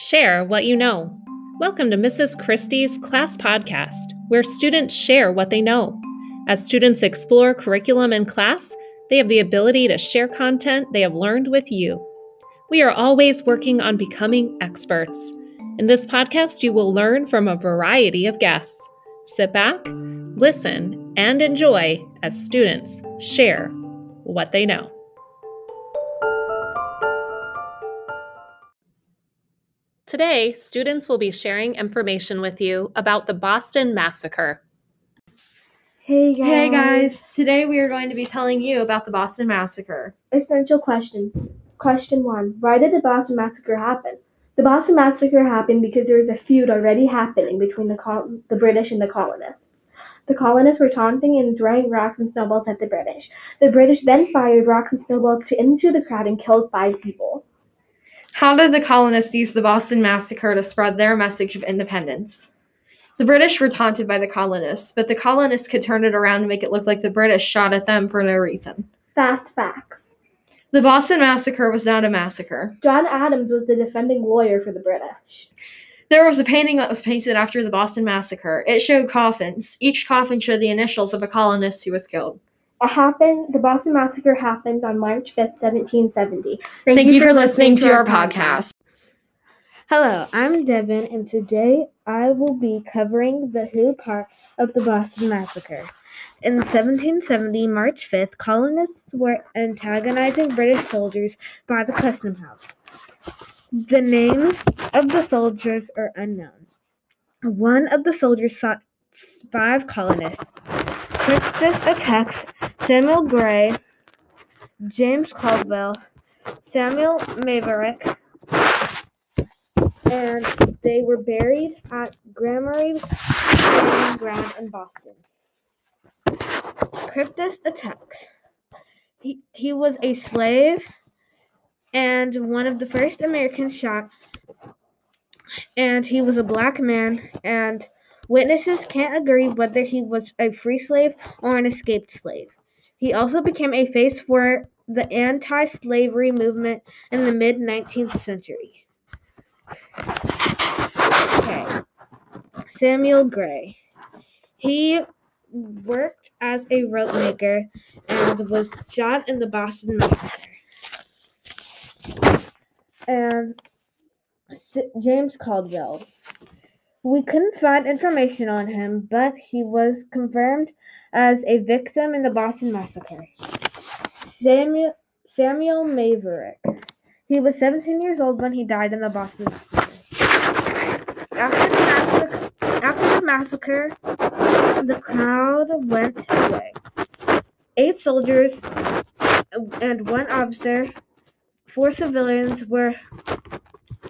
Share what you know. Welcome to Mrs. Christie's Class Podcast, where students share what they know. As students explore curriculum in class, they have the ability to share content they have learned with you. We are always working on becoming experts. In this podcast, you will learn from a variety of guests. Sit back, listen, and enjoy as students share what they know. Today, students will be sharing information with you about the Boston Massacre. Hey guys. Hey guys, today we are going to be telling you about the Boston Massacre. Essential questions. Question one Why did the Boston Massacre happen? The Boston Massacre happened because there was a feud already happening between the, col- the British and the colonists. The colonists were taunting and throwing rocks and snowballs at the British. The British then fired rocks and snowballs to, into the crowd and killed five people. How did the colonists use the Boston Massacre to spread their message of independence? The British were taunted by the colonists, but the colonists could turn it around and make it look like the British shot at them for no reason. Fast facts. The Boston Massacre was not a massacre. John Adams was the defending lawyer for the British. There was a painting that was painted after the Boston Massacre. It showed coffins. Each coffin showed the initials of a colonist who was killed. It happened. The Boston Massacre happened on March fifth, seventeen seventy. Thank, you, for listening to our podcast. Hello, I'm Devin, and today I will be covering the who part of the Boston Massacre. In 1770, March 5th, colonists were antagonizing British soldiers by the custom house. The names of the soldiers are unknown. One of the soldiers shot five colonists. Crispus Attucks Samuel Gray, James Caldwell, Samuel Maverick, and they were buried at Granary Burying Ground in Boston. Crispus Attucks. He, he was a slave and one of the first Americans shot, and he was a black man, and witnesses can't agree whether he was a free slave or an escaped slave. He also became a face for the anti slavery movement in the mid 19th century. Okay. Samuel Gray. He worked as a rope maker and was shot in the Boston Massacre. And James Caldwell. We couldn't find information on him, but he was confirmed as a victim in the Boston Massacre. Samuel, Samuel Maverick. He was 17 years old when he died in the Boston Massacre. After the massacre, after the massacre, the crowd went away. Eight soldiers and one officer, four civilians were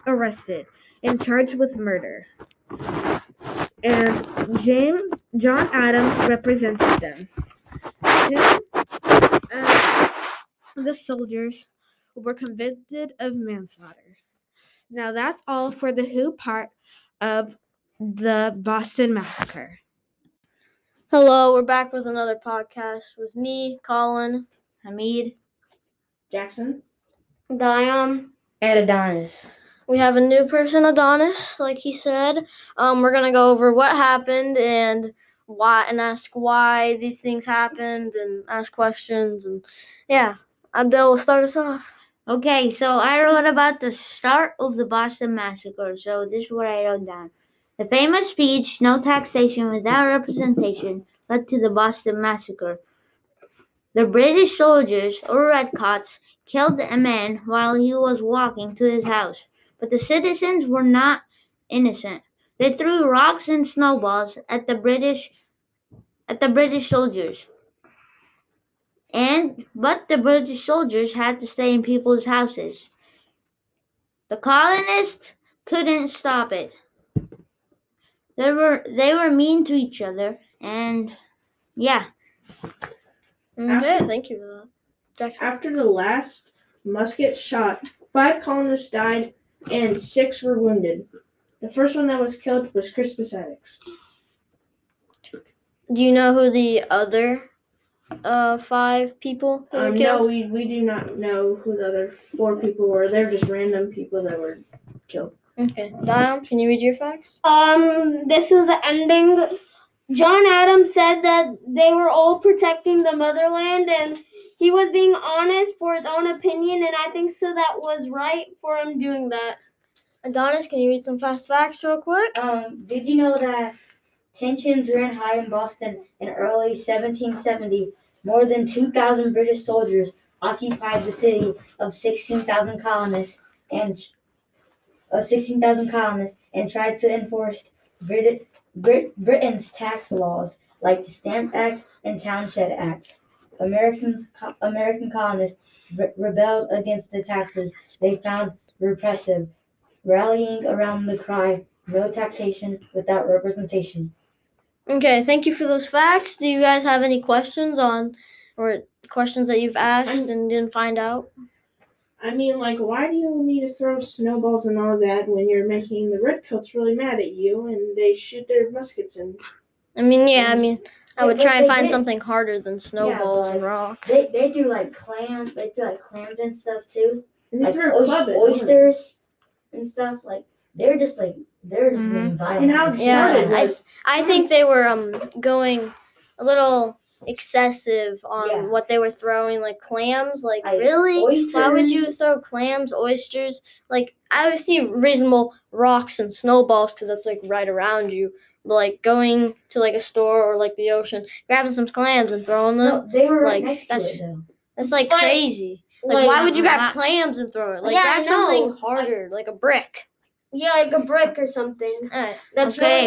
arrested and charged with murder. And James John Adams represented them. Two uh, the soldiers were convicted of manslaughter. Now that's all for the who part of the Boston Massacre. Hello, we're back with another podcast with me, Colin, Hamid, Jackson. Dion. and Adonis. We have a new person, Adonis, like he said. Um, we're gonna go over what happened and why, and ask why these things happened, and ask questions, and yeah, Abdel will start us off. Okay, so I wrote about the start of the Boston Massacre. So this is what I wrote down. The famous speech, No Taxation Without Representation, led to the Boston Massacre. The British soldiers, or redcoats, killed a man while he was walking to his house, but the citizens were not innocent. They threw rocks and snowballs at the British at the British soldiers. And but the British soldiers had to stay in people's houses. The colonists couldn't stop it. They were they were mean to each other and yeah. Okay, thank you. Uh, Jackson. After the last musket shot, five colonists died and six were wounded. The first one that was killed was Crispus Attucks. Do you know who the other uh five people who were Um, no, we, we do not know who the other four people were. They're just random people that were killed. Okay. Dion, can you read your facts? Um, this is the ending. John Adams said that they were all protecting the motherland and he was being honest for his own opinion and I think so that was right for him doing that. Adonis, can you read some fast facts real quick? Um, did you know that tensions ran high in Boston in early 1770? More than 2,000 British soldiers occupied the city of 16,000 colonists and of 16,000 colonists and tried to enforce Brit- Brit- Britain's tax laws like the Stamp Act and Townshend Acts. Americans, co- American colonists re- rebelled against the taxes they found repressive, rallying around the cry no taxation without representation. Okay, thank you for those facts. Do you guys have any questions on or questions that you've asked mm-hmm. and didn't find out? I mean, like, why do you need to throw snowballs and all that when you're making the redcoats really mad at you and they shoot their muskets and I mean, yeah, I mean, I would but try and find did- something harder than snowballs and rocks. They, they do like clams, they do like clams and stuff too. and Like throw a oys- club at don't they? oysters and stuff. Like they're just like they're just Mhm. being violent. And how it Yeah, I- I think they were um going a little excessive on Yeah. what they were throwing, like clams. Like Like, really, why would you throw clams, oysters? Like I would see reasonable rocks and snowballs because that's like right around you. But like going to like a store or like the ocean, grabbing some clams and throwing them. No, they were like, next to that's- it though. That's like But- crazy. Like, Like, why would you grab clams and throw it? Like Yeah, I grab something know. harder, like a brick. Yeah, like a brick or something. Uh, That's Oh, really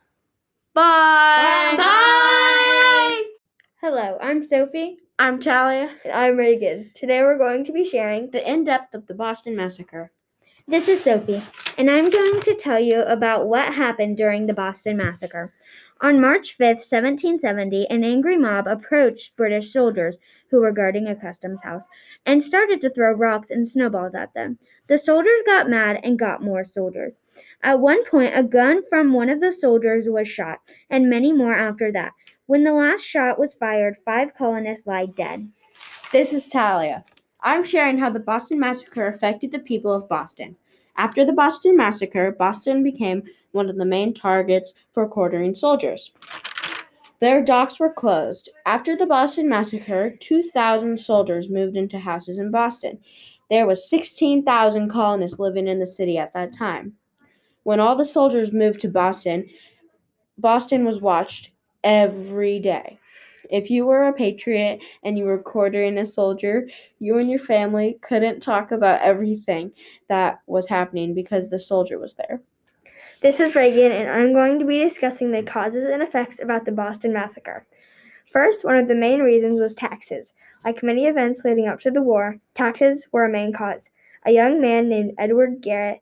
Bye. Bye. Bye. Hello, I'm Sophie. I'm Talia. And I'm Reagan. Today we're going to be sharing the in depth of the Boston Massacre. This is Sophie, and I'm going to tell you about what happened during the Boston Massacre. On March 5, 1770, an angry mob approached British soldiers who were guarding a customs house and started to throw rocks and snowballs at them. The soldiers got mad and got more soldiers. At one point, a gun from one of the soldiers was shot, and many more after that. When the last shot was fired, five colonists lay dead. This is Talia. I'm sharing how the Boston Massacre affected the people of Boston. After the Boston Massacre, Boston became one of the main targets for quartering soldiers. Their docks were closed. After the Boston Massacre, 2,000 soldiers moved into houses in Boston. There was 16,000 colonists living in the city at that time. When all the soldiers moved to Boston, Boston was watched every day. If you were a patriot and you were quartering a soldier, you and your family couldn't talk about everything that was happening because the soldier was there. This is Reagan, and I'm going to be discussing the causes and effects about the Boston Massacre. First, one of the main reasons was taxes. Like many events leading up to the war, taxes were a main cause. A young man named Edward Garrick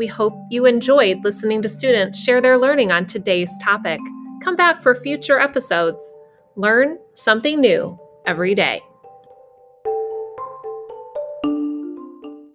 We hope you enjoyed listening to students share their learning on today's topic. Come back for future episodes. Learn something new every day.